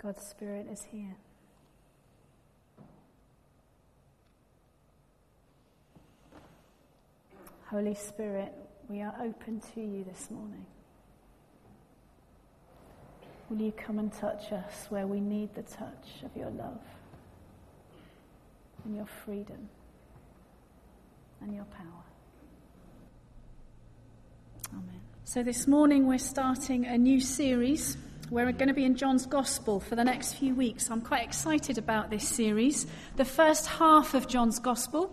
God's Spirit is here. Holy Spirit, we are open to you this morning. Will you come and touch us where we need the touch of your love and your freedom and your power? Amen. So, this morning we're starting a new series. We're going to be in John's Gospel for the next few weeks. I'm quite excited about this series. The first half of John's Gospel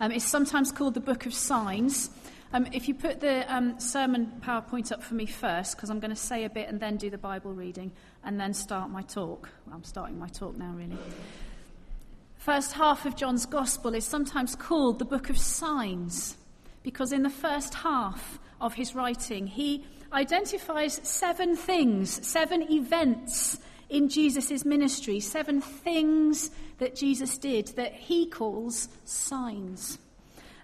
um, is sometimes called the Book of Signs. Um, if you put the um, sermon PowerPoint up for me first, because I'm going to say a bit and then do the Bible reading and then start my talk. Well, I'm starting my talk now, really. First half of John's Gospel is sometimes called the Book of Signs because in the first half of his writing, he identifies seven things, seven events in Jesus' ministry, seven things that Jesus did that he calls signs.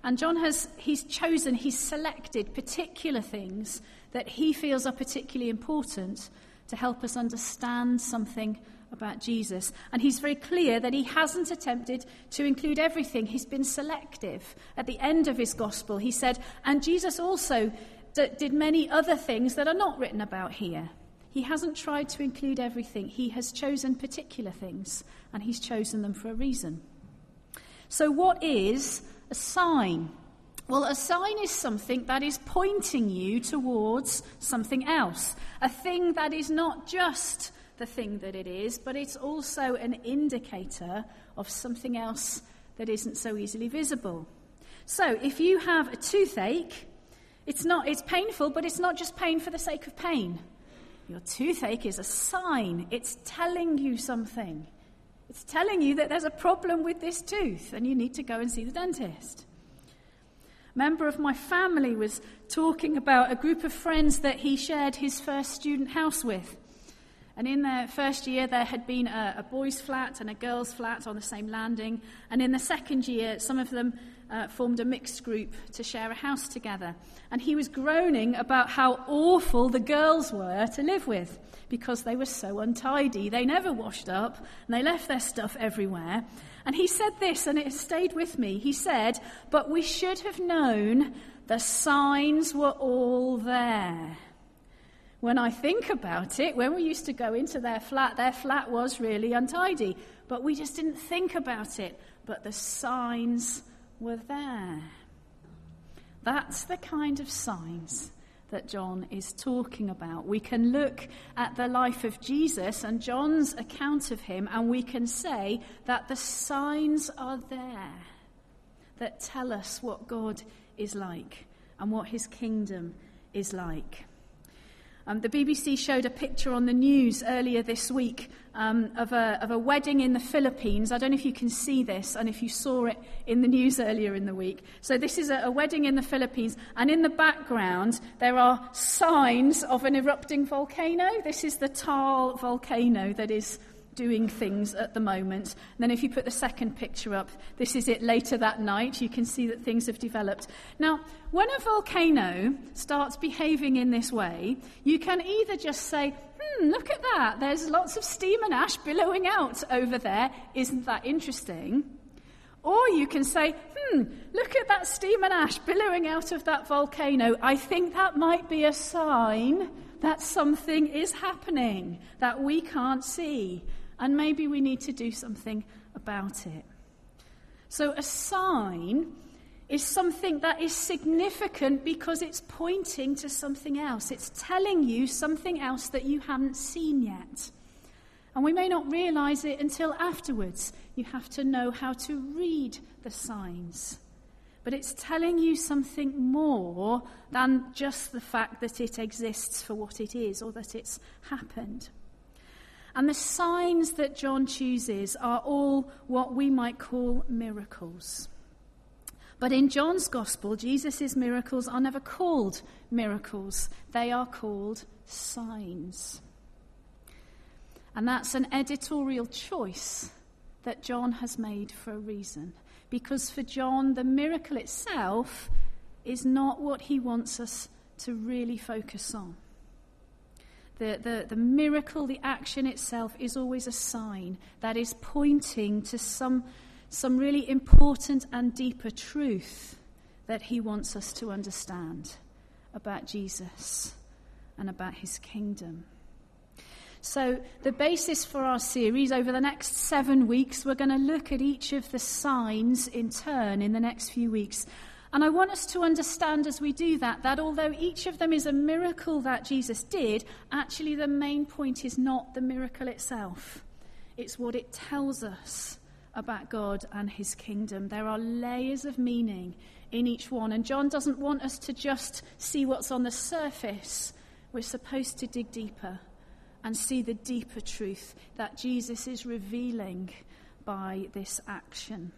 And John has, he's chosen, he's selected particular things that he feels are particularly important to help us understand something about Jesus. And he's very clear that he hasn't attempted to include everything. He's been selective. At the end of his gospel, he said, and Jesus also did many other things that are not written about here. He hasn't tried to include everything. He has chosen particular things, and he's chosen them for a reason. So, what is a sign? Well, a sign is something that is pointing you towards something else. A thing that is not just the thing that it is, but it's also an indicator of something else that isn't so easily visible. So, if you have a toothache, it's not it's painful, but it's not just pain for the sake of pain. Your toothache is a sign. It's telling you something. It's telling you that there's a problem with this tooth and you need to go and see the dentist. A member of my family was talking about a group of friends that he shared his first student house with. And in their first year, there had been a, a boys' flat and a girls' flat on the same landing. And in the second year, some of them uh, formed a mixed group to share a house together. And he was groaning about how awful the girls were to live with because they were so untidy. They never washed up and they left their stuff everywhere. And he said this, and it stayed with me. He said, But we should have known the signs were all there. When I think about it, when we used to go into their flat, their flat was really untidy, but we just didn't think about it. But the signs were there. That's the kind of signs that John is talking about. We can look at the life of Jesus and John's account of him, and we can say that the signs are there that tell us what God is like and what his kingdom is like. Um, the BBC showed a picture on the news earlier this week um, of, a, of a wedding in the Philippines. I don't know if you can see this and if you saw it in the news earlier in the week. So, this is a, a wedding in the Philippines, and in the background, there are signs of an erupting volcano. This is the Taal volcano that is doing things at the moment. And then if you put the second picture up, this is it later that night. You can see that things have developed. Now, when a volcano starts behaving in this way, you can either just say, hmm, look at that. There's lots of steam and ash billowing out over there. Isn't that interesting? Or you can say, hmm, look at that steam and ash billowing out of that volcano. I think that might be a sign that something is happening that we can't see and maybe we need to do something about it. So, a sign is something that is significant because it's pointing to something else. It's telling you something else that you haven't seen yet. And we may not realize it until afterwards. You have to know how to read the signs. But it's telling you something more than just the fact that it exists for what it is or that it's happened. And the signs that John chooses are all what we might call miracles. But in John's gospel, Jesus' miracles are never called miracles, they are called signs. And that's an editorial choice that John has made for a reason. Because for John, the miracle itself is not what he wants us to really focus on. The, the, the miracle, the action itself, is always a sign that is pointing to some, some really important and deeper truth that he wants us to understand about Jesus and about his kingdom. So, the basis for our series over the next seven weeks, we're going to look at each of the signs in turn in the next few weeks. And I want us to understand as we do that, that although each of them is a miracle that Jesus did, actually the main point is not the miracle itself. It's what it tells us about God and his kingdom. There are layers of meaning in each one. And John doesn't want us to just see what's on the surface. We're supposed to dig deeper and see the deeper truth that Jesus is revealing by this action.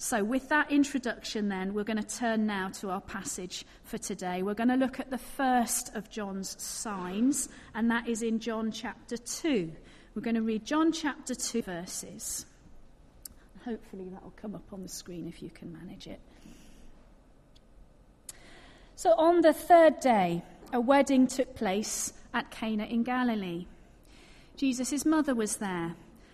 So, with that introduction, then, we're going to turn now to our passage for today. We're going to look at the first of John's signs, and that is in John chapter 2. We're going to read John chapter 2 verses. Hopefully, that will come up on the screen if you can manage it. So, on the third day, a wedding took place at Cana in Galilee. Jesus' mother was there,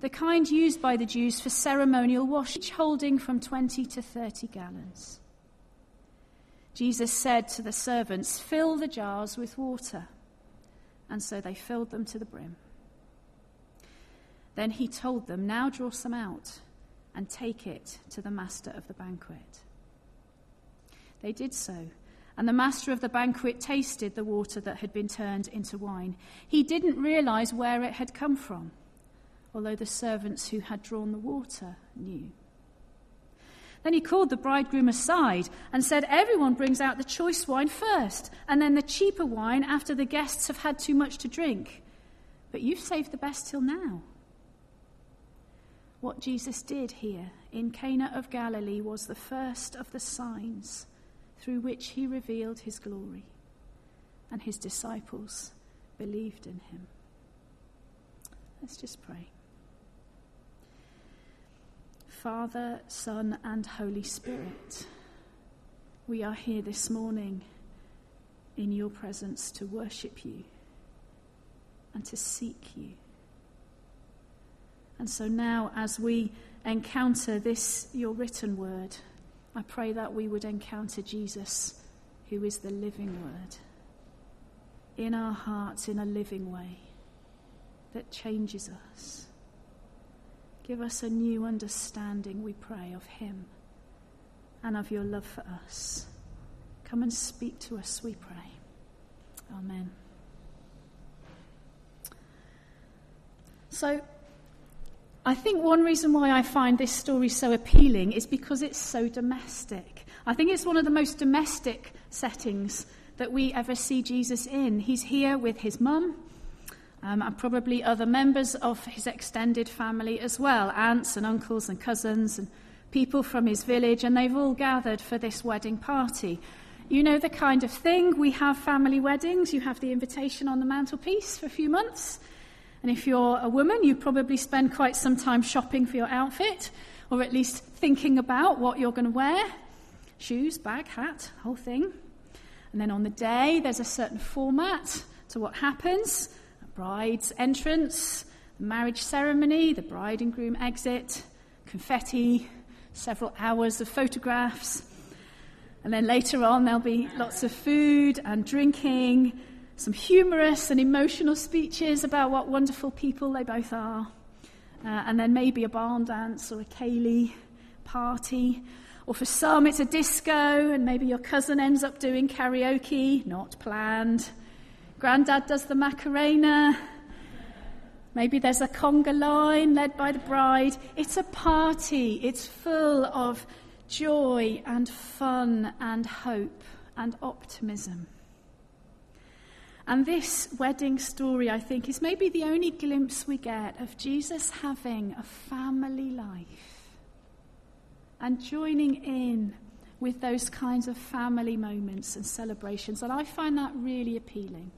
the kind used by the Jews for ceremonial washing, each holding from 20 to 30 gallons. Jesus said to the servants, Fill the jars with water. And so they filled them to the brim. Then he told them, Now draw some out and take it to the master of the banquet. They did so and the master of the banquet tasted the water that had been turned into wine. He didn't realize where it had come from, although the servants who had drawn the water knew. Then he called the bridegroom aside and said, Everyone brings out the choice wine first, and then the cheaper wine after the guests have had too much to drink. But you've saved the best till now. What Jesus did here in Cana of Galilee was the first of the signs through which he revealed his glory, and his disciples believed in him. Let's just pray. Father, Son, and Holy Spirit, we are here this morning in your presence to worship you and to seek you. And so now, as we encounter this, your written word, I pray that we would encounter Jesus, who is the living word, in our hearts in a living way that changes us. Give us a new understanding, we pray, of Him and of your love for us. Come and speak to us, we pray. Amen. So, I think one reason why I find this story so appealing is because it's so domestic. I think it's one of the most domestic settings that we ever see Jesus in. He's here with his mum um, and probably other members of his extended family as well aunts and uncles and cousins and people from his village, and they've all gathered for this wedding party. You know the kind of thing. We have family weddings, you have the invitation on the mantelpiece for a few months. And if you're a woman, you probably spend quite some time shopping for your outfit, or at least thinking about what you're going to wear shoes, bag, hat, whole thing. And then on the day, there's a certain format to what happens bride's entrance, the marriage ceremony, the bride and groom exit, confetti, several hours of photographs. And then later on, there'll be lots of food and drinking some humorous and emotional speeches about what wonderful people they both are, uh, and then maybe a barn dance or a ceilidh party. Or for some, it's a disco, and maybe your cousin ends up doing karaoke, not planned. Granddad does the Macarena. Maybe there's a conga line led by the bride. It's a party. It's full of joy and fun and hope and optimism. And this wedding story, I think, is maybe the only glimpse we get of Jesus having a family life and joining in with those kinds of family moments and celebrations. And I find that really appealing.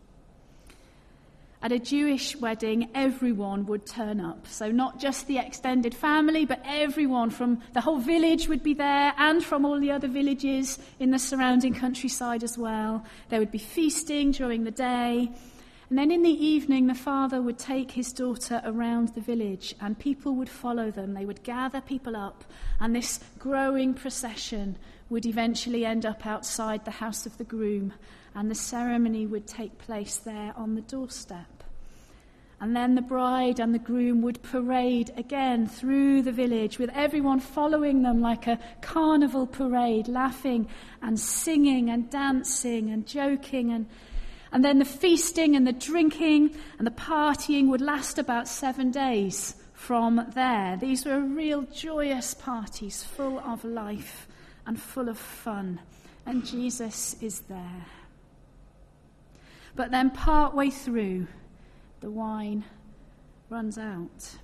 At a Jewish wedding, everyone would turn up. So, not just the extended family, but everyone from the whole village would be there and from all the other villages in the surrounding countryside as well. There would be feasting during the day. And then in the evening, the father would take his daughter around the village and people would follow them. They would gather people up, and this growing procession would eventually end up outside the house of the groom and the ceremony would take place there on the doorstep. And then the bride and the groom would parade again through the village with everyone following them like a carnival parade, laughing and singing and dancing and joking. And, and then the feasting and the drinking and the partying would last about seven days from there. These were real joyous parties full of life and full of fun. And Jesus is there. But then, partway through, the wine runs out.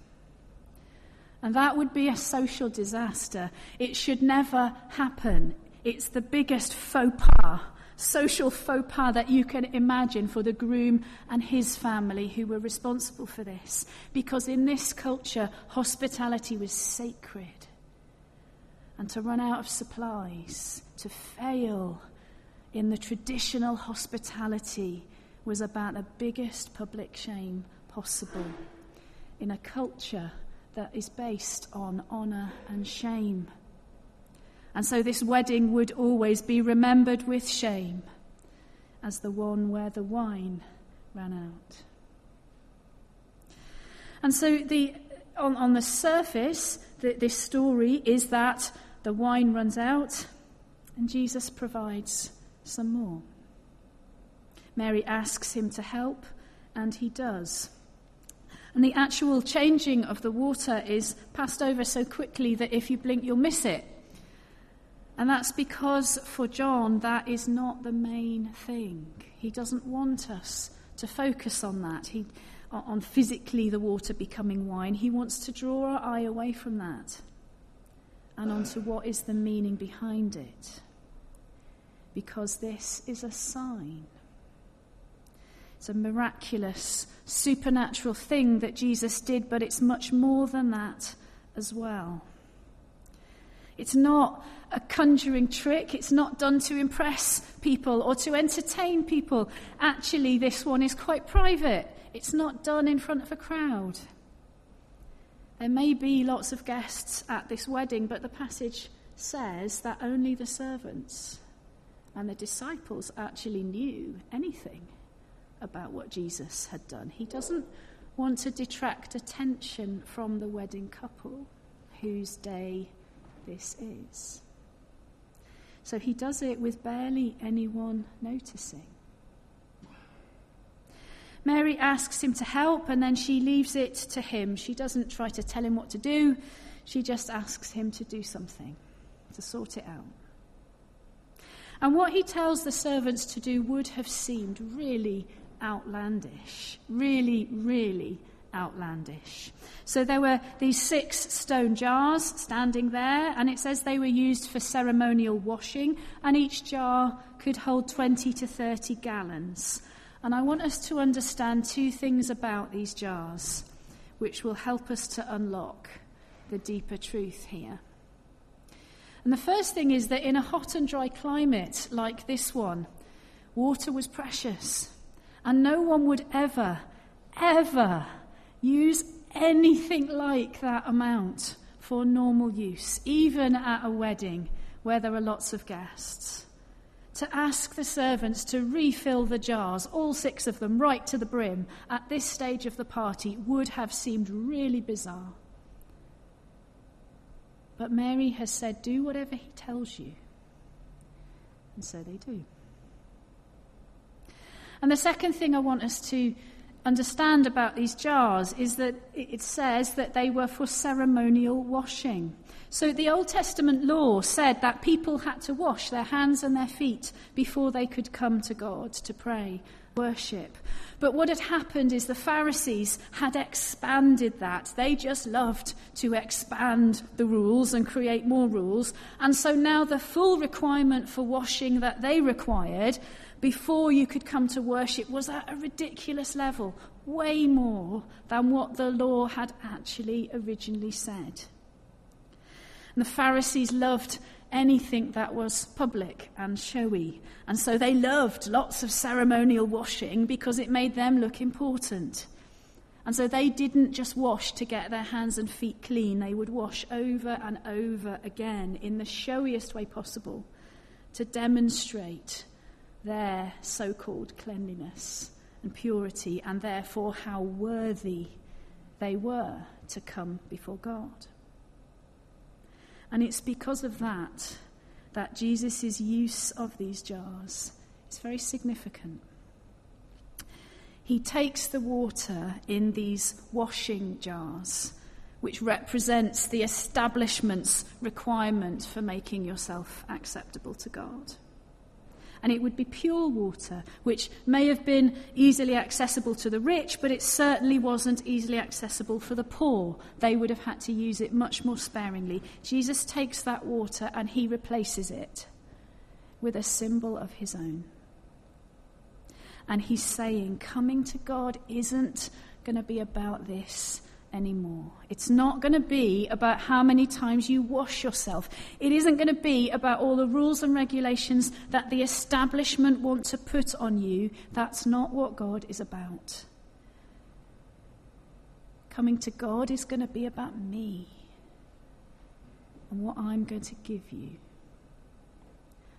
And that would be a social disaster. It should never happen. It's the biggest faux pas, social faux pas that you can imagine for the groom and his family who were responsible for this. Because in this culture, hospitality was sacred. And to run out of supplies, to fail in the traditional hospitality was about the biggest public shame possible in a culture that is based on honour and shame. And so this wedding would always be remembered with shame as the one where the wine ran out. And so the, on, on the surface, the, this story is that the wine runs out and Jesus provides some more. Mary asks him to help, and he does. And the actual changing of the water is passed over so quickly that if you blink, you'll miss it. And that's because for John, that is not the main thing. He doesn't want us to focus on that, he, on physically the water becoming wine. He wants to draw our eye away from that and onto what is the meaning behind it. Because this is a sign. It's a miraculous, supernatural thing that Jesus did, but it's much more than that as well. It's not a conjuring trick. It's not done to impress people or to entertain people. Actually, this one is quite private. It's not done in front of a crowd. There may be lots of guests at this wedding, but the passage says that only the servants and the disciples actually knew anything about what Jesus had done. He doesn't want to detract attention from the wedding couple whose day this is. So he does it with barely anyone noticing. Mary asks him to help and then she leaves it to him. She doesn't try to tell him what to do, she just asks him to do something, to sort it out. And what he tells the servants to do would have seemed really outlandish. Really, really outlandish. So there were these six stone jars standing there, and it says they were used for ceremonial washing, and each jar could hold 20 to 30 gallons. And I want us to understand two things about these jars, which will help us to unlock the deeper truth here. And the first thing is that in a hot and dry climate like this one, water was precious. And no one would ever, ever use anything like that amount for normal use, even at a wedding where there are lots of guests. To ask the servants to refill the jars, all six of them, right to the brim, at this stage of the party would have seemed really bizarre. But Mary has said, Do whatever he tells you. And so they do. And the second thing I want us to understand about these jars is that it says that they were for ceremonial washing. So the Old Testament law said that people had to wash their hands and their feet before they could come to God to pray, worship. But what had happened is the Pharisees had expanded that. They just loved to expand the rules and create more rules. And so now the full requirement for washing that they required before you could come to worship was at a ridiculous level, way more than what the law had actually originally said. And the Pharisees loved anything that was public and showy. And so they loved lots of ceremonial washing because it made them look important. And so they didn't just wash to get their hands and feet clean, they would wash over and over again in the showiest way possible to demonstrate their so called cleanliness and purity, and therefore how worthy they were to come before God. And it's because of that that Jesus' use of these jars is very significant. He takes the water in these washing jars, which represents the establishment's requirement for making yourself acceptable to God and it would be pure water, which may have been easily accessible to the rich, but it certainly wasn't easily accessible for the poor. They would have had to use it much more sparingly. Jesus takes that water and he replaces it with a symbol of his own. And he's saying, coming to God isn't going to be about this anymore. It's not going to be about how many times you wash yourself. It isn't going to be about all the rules and regulations that the establishment want to put on you. That's not what God is about. Coming to God is going to be about me and what I'm going to give you.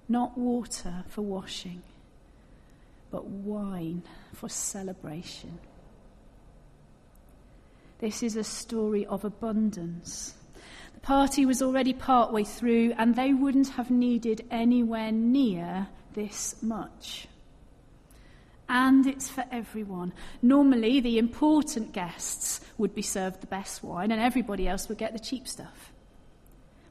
Not water for washing, but wine for celebration. This is a story of abundance. The party was already partway through, and they wouldn't have needed anywhere near this much. And it's for everyone. Normally, the important guests would be served the best wine, and everybody else would get the cheap stuff.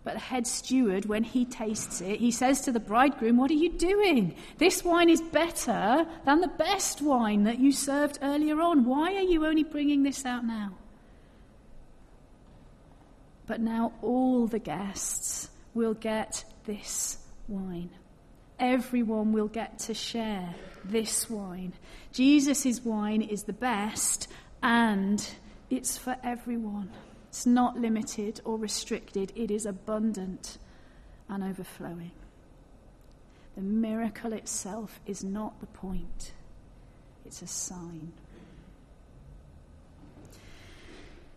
But the head steward, when he tastes it, he says to the bridegroom, What are you doing? This wine is better than the best wine that you served earlier on. Why are you only bringing this out now? But now all the guests will get this wine. Everyone will get to share this wine. Jesus' wine is the best and it's for everyone. It's not limited or restricted, it is abundant and overflowing. The miracle itself is not the point, it's a sign.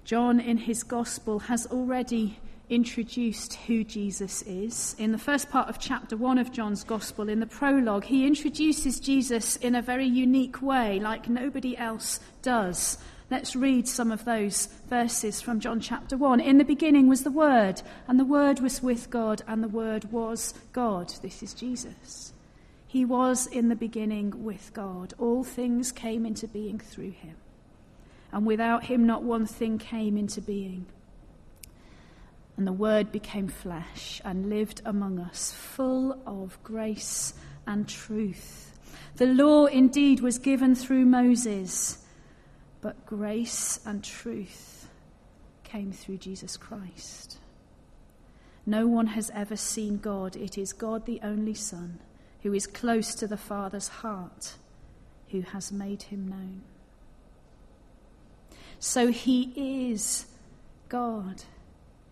John, in his gospel, has already introduced who Jesus is. In the first part of chapter 1 of John's gospel, in the prologue, he introduces Jesus in a very unique way, like nobody else does. Let's read some of those verses from John chapter 1. In the beginning was the Word, and the Word was with God, and the Word was God. This is Jesus. He was in the beginning with God. All things came into being through him and without him not one thing came into being. And the Word became flesh and lived among us, full of grace and truth. The law indeed was given through Moses, but grace and truth came through Jesus Christ. No one has ever seen God. It is God, the only Son, who is close to the Father's heart, who has made him known. So he is God.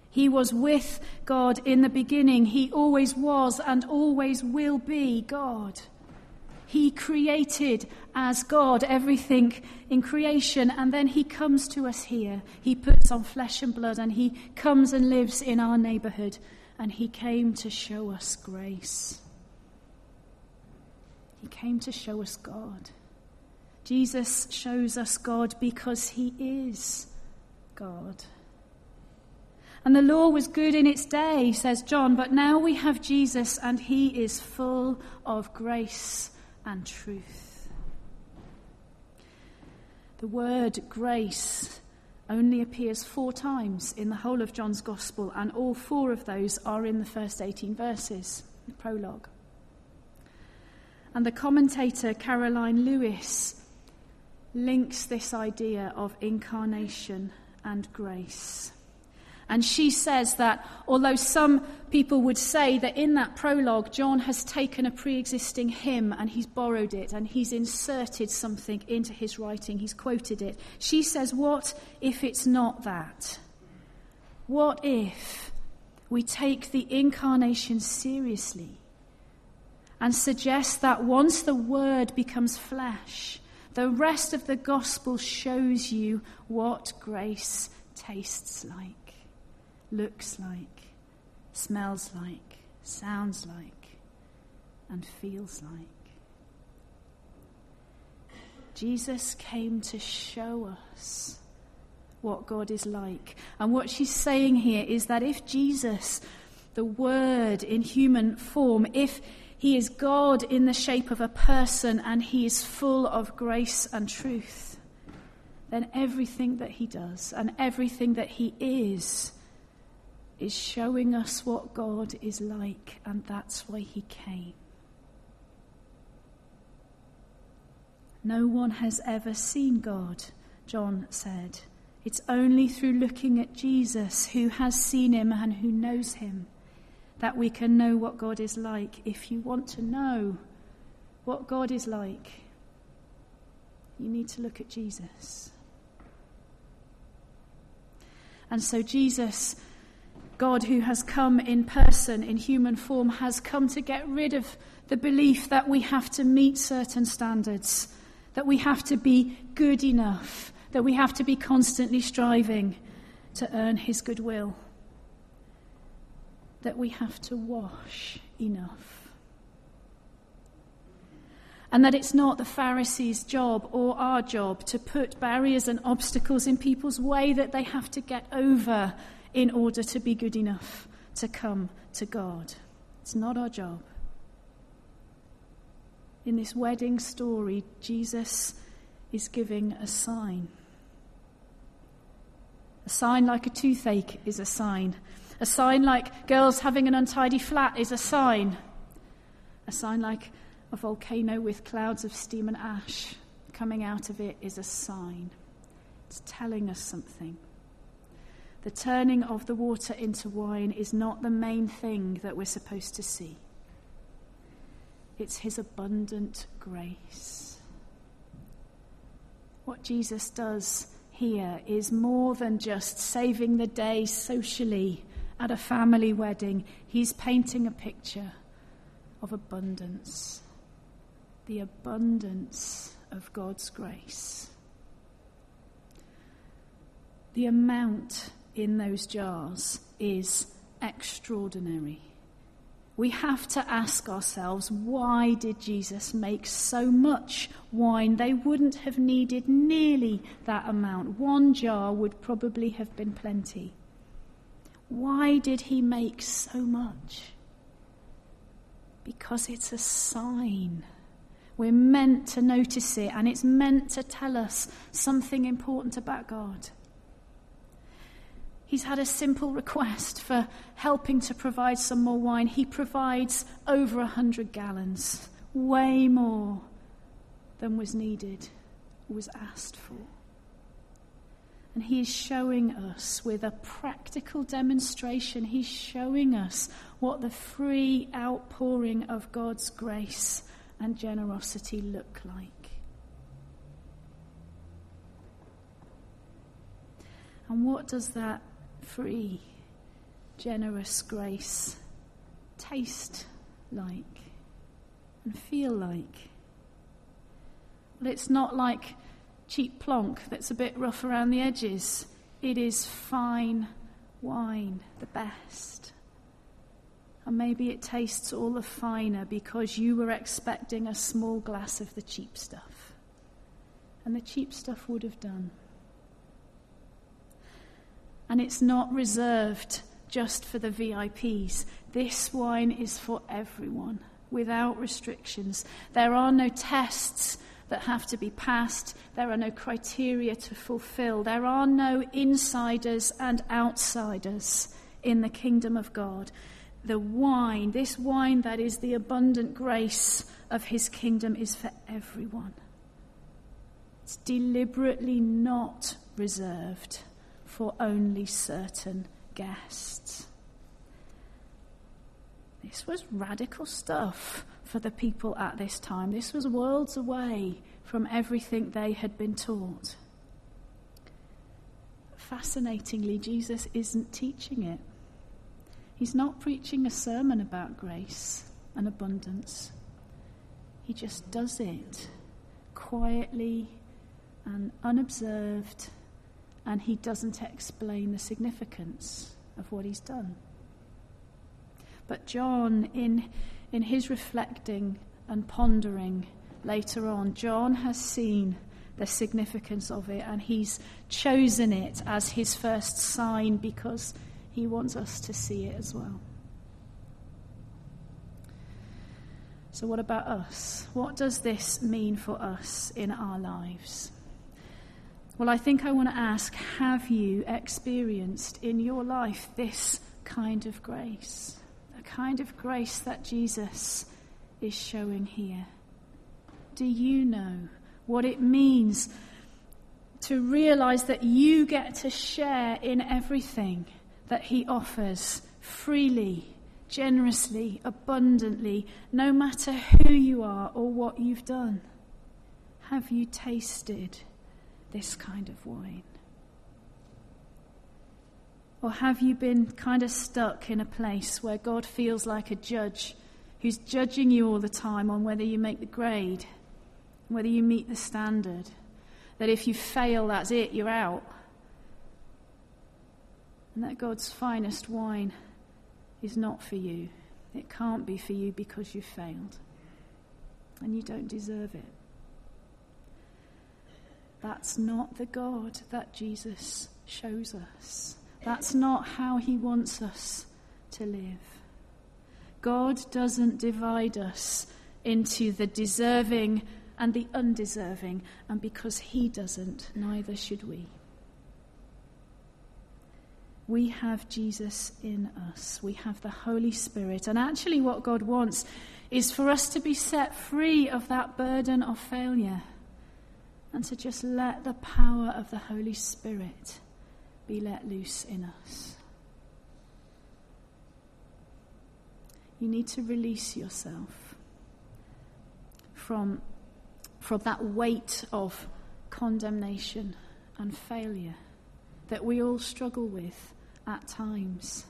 He was with God in the beginning. He always was and always will be God. He created as God everything in creation, and then He comes to us here. He puts on flesh and blood, and He comes and lives in our neighborhood, and He came to show us grace. He came to show us God. Jesus shows us God because he is God. And the law was good in its day, says John, but now we have Jesus and he is full of grace and truth. The word grace only appears four times in the whole of John's Gospel, and all four of those are in the first 18 verses, the prologue. And the commentator Karoline Lewis links this idea of incarnation and grace. And she says that although some people would say that in that prologue, John has taken a pre existing hymn and he's borrowed it and he's inserted something into his writing, he's quoted it, she says, What if it's not that? What if we take the incarnation seriously and suggest that once the word becomes flesh, the rest of the gospel shows you what grace tastes like? looks like, smells like, sounds like, and feels like. Jesus came to show us what God is like. And what she's saying here is that if Jesus, the Word in human form, if he is God in the shape of a person and he is full of grace and truth, then everything that he does and everything that he is is showing us what God is like, and that's why he came. No one has ever seen God, John said. It's only through looking at Jesus, who has seen him and who knows him, that we can know what God is like. If you want to know what God is like, you need to look at Jesus. And so Jesus God, who has come in person, in human form, has come to get rid of the belief that we have to meet certain standards, that we have to be good enough, that we have to be constantly striving to earn his goodwill, that we have to wash enough. And that it's not the Pharisees' job or our job to put barriers and obstacles in people's way that they have to get over in order to be good enough to come to God. It's not our job. In this wedding story, Jesus is giving a sign. A sign like a toothache is a sign. A sign like girls having an untidy flat is a sign. A sign like a volcano with clouds of steam and ash coming out of it is a sign. It's telling us something. The turning of the water into wine is not the main thing that we're supposed to see. It's his abundant grace. What Jesus does here is more than just saving the day socially at a family wedding. He's painting a picture of abundance, the abundance of God's grace. The amount in those jars is extraordinary. We have to ask ourselves why did Jesus make so much wine? They wouldn't have needed nearly that amount. One jar would probably have been plenty. Why did he make so much? Because it's a sign. We're meant to notice it, and it's meant to tell us something important about God. He's had a simple request for helping to provide some more wine. He provides over a hundred gallons, way more than was needed, was asked for. And he is showing us with a practical demonstration, he's showing us what the free outpouring of God's grace and generosity look like. And what does that free, generous grace taste like and feel like? Well, it's not like cheap plonk that's a bit rough around the edges. It is fine wine, the best. And maybe it tastes all the finer because you were expecting a small glass of the cheap stuff. And the cheap stuff would have done. And it's not reserved just for the VIPs. This wine is for everyone without restrictions. There are no tests that have to be passed. There are no criteria to fulfill. There are no insiders and outsiders in the kingdom of God. The wine, this wine that is the abundant grace of his kingdom, is for everyone. It's deliberately not reserved for only certain guests. This was radical stuff for the people at this time. This was worlds away from everything they had been taught. Fascinatingly, Jesus isn't teaching it. He's not preaching a sermon about grace and abundance. He just does it quietly and unobserved, and he doesn't explain the significance of what he's done. But John, in, in his reflecting and pondering later on, John has seen the significance of it and he's chosen it as his first sign because he wants us to see it as well. So, what about us? What does this mean for us in our lives? Well, I think I want to ask have you experienced in your life this kind of grace? Kind of grace that Jesus is showing here. Do you know what it means to realize that you get to share in everything that He offers freely, generously, abundantly, no matter who you are or what you've done? Have you tasted this kind of wine? Or have you been kind of stuck in a place where God feels like a judge who's judging you all the time on whether you make the grade, whether you meet the standard? That if you fail, that's it, you're out. And that God's finest wine is not for you. It can't be for you because you failed. And you don't deserve it. That's not the God that Jesus shows us. That's not how He wants us to live. God doesn't divide us into the deserving and the undeserving, and because He doesn't, neither should we. We have Jesus in us. We have the Holy Spirit. And actually, what God wants is for us to be set free of that burden of failure and to just let the power of the Holy Spirit be let loose in us. You need to release yourself from, from that weight of condemnation and failure that we all struggle with at times.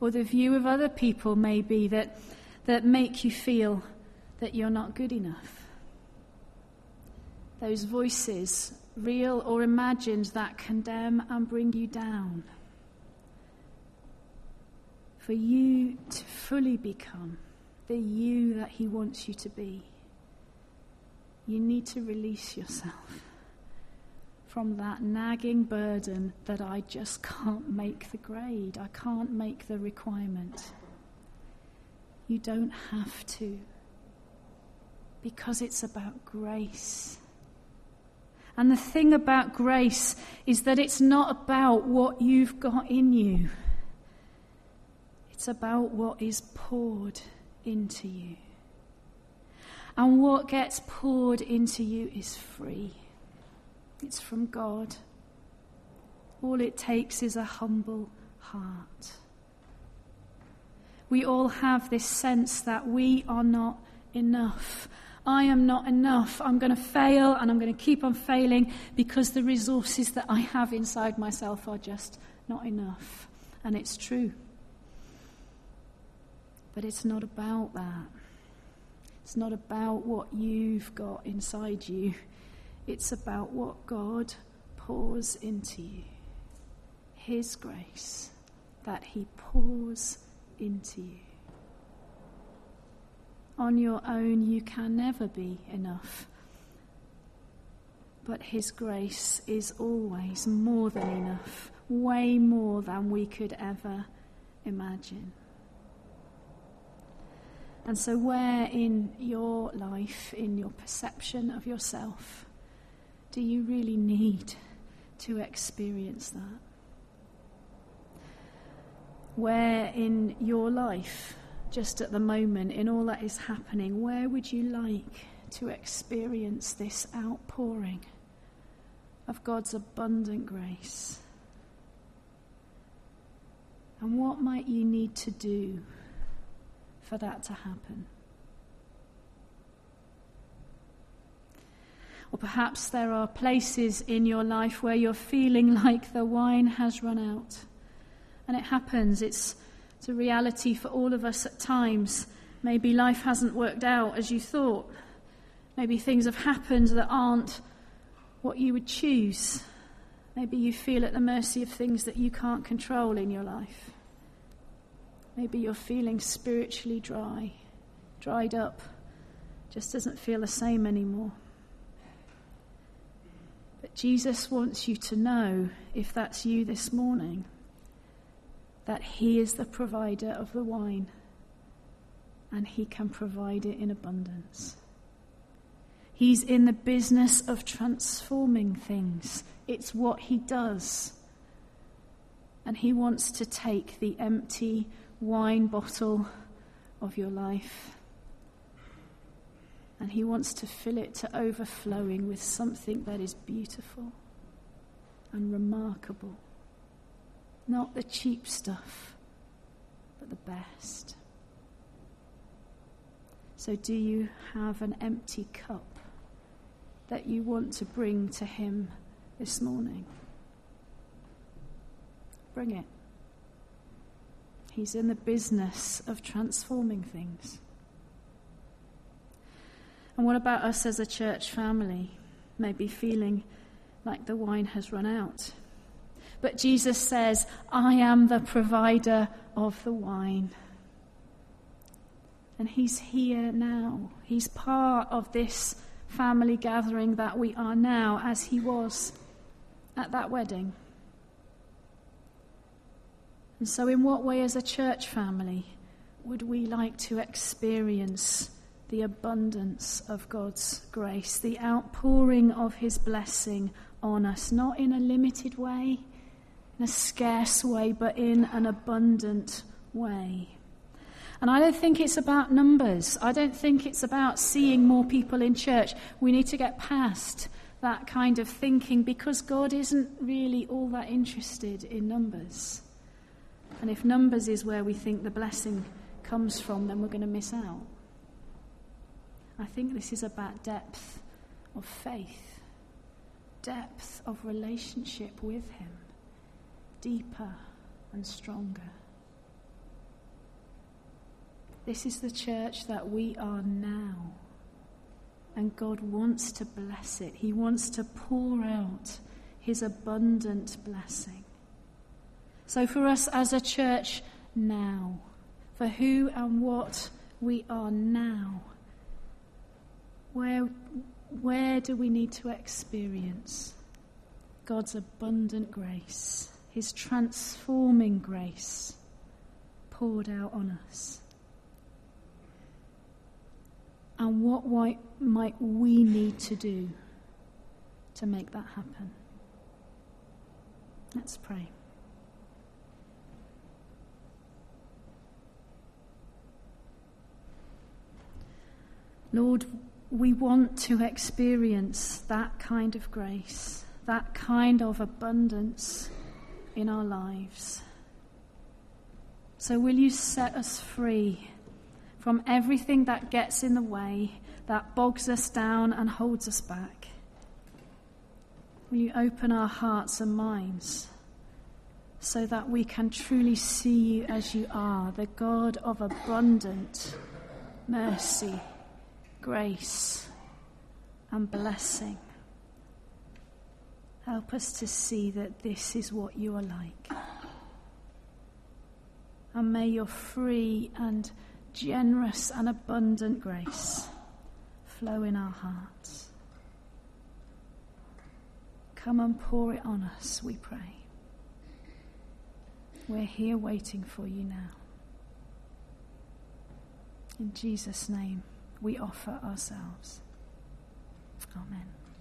Or the view of other people may be that, that make you feel that you're not good enough. Those voices real or imagined, that condemn and bring you down. For you to fully become the you that He wants you to be, you need to release yourself from that nagging burden that I just can't make the grade, I can't make the requirement. You don't have to, because it's about grace. And the thing about grace is that it's not about what you've got in you, it's about what is poured into you. And what gets poured into you is free, it's from God. All it takes is a humble heart. We all have this sense that we are not enough I am not enough. I'm going to fail and I'm going to keep on failing because the resources that I have inside myself are just not enough. And it's true. But it's not about that. It's not about what you've got inside you. It's about what God pours into you. His grace that He pours into you. On your own, you can never be enough. But His grace is always more than enough, way more than we could ever imagine. And so, where in your life, in your perception of yourself, do you really need to experience that? Where in your life, just at the moment, in all that is happening, where would you like to experience this outpouring of God's abundant grace? And what might you need to do for that to happen? Or perhaps there are places in your life where you're feeling like the wine has run out. And it happens. It's, it's a reality for all of us at times. Maybe life hasn't worked out as you thought. Maybe things have happened that aren't what you would choose. Maybe you feel at the mercy of things that you can't control in your life. Maybe you're feeling spiritually dry, dried up, just doesn't feel the same anymore. But Jesus wants you to know, if that's you this morning, that He is the provider of the wine and He can provide it in abundance. He's in the business of transforming things, it's what He does. And He wants to take the empty, wine bottle of your life. And He wants to fill it to overflowing with something that is beautiful and remarkable. Not the cheap stuff, but the best. So, do you have an empty cup that you want to bring to Him this morning? Bring it. He's in the business of transforming things. And what about us as a church family? Maybe feeling like the wine has run out. But Jesus says, I am the provider of the wine. And He's here now. He's part of this family gathering that we are now, as He was at that wedding. And so, in what way, as a church family, would we like to experience the abundance of God's grace, the outpouring of His blessing on us, not in a limited way, in a scarce way, but in an abundant way? And I don't think it's about numbers. I don't think it's about seeing more people in church. We need to get past that kind of thinking because God isn't really all that interested in numbers. And if numbers is where we think the blessing comes from, then we're going to miss out. I think this is about depth of faith, depth of relationship with Him, deeper and stronger. This is the church that we are now. And God wants to bless it. He wants to pour out His abundant blessing. So, for us as a church now, for who and what we are now, where, where do we need to experience God's abundant grace, His transforming grace poured out on us? And what might we need to do to make that happen? Let's pray. Lord, we want to experience that kind of grace, that kind of abundance in our lives. So, will you set us free from everything that gets in the way, that bogs us down and holds us back? Will you open our hearts and minds so that we can truly see you as you are, the God of abundant mercy? grace and blessing. Help us to see that this is what you are like. And may your free and generous and abundant grace flow in our hearts. Come and pour it on us, we pray. We're here waiting for you now. In Jesus' name, we offer ourselves. Amen.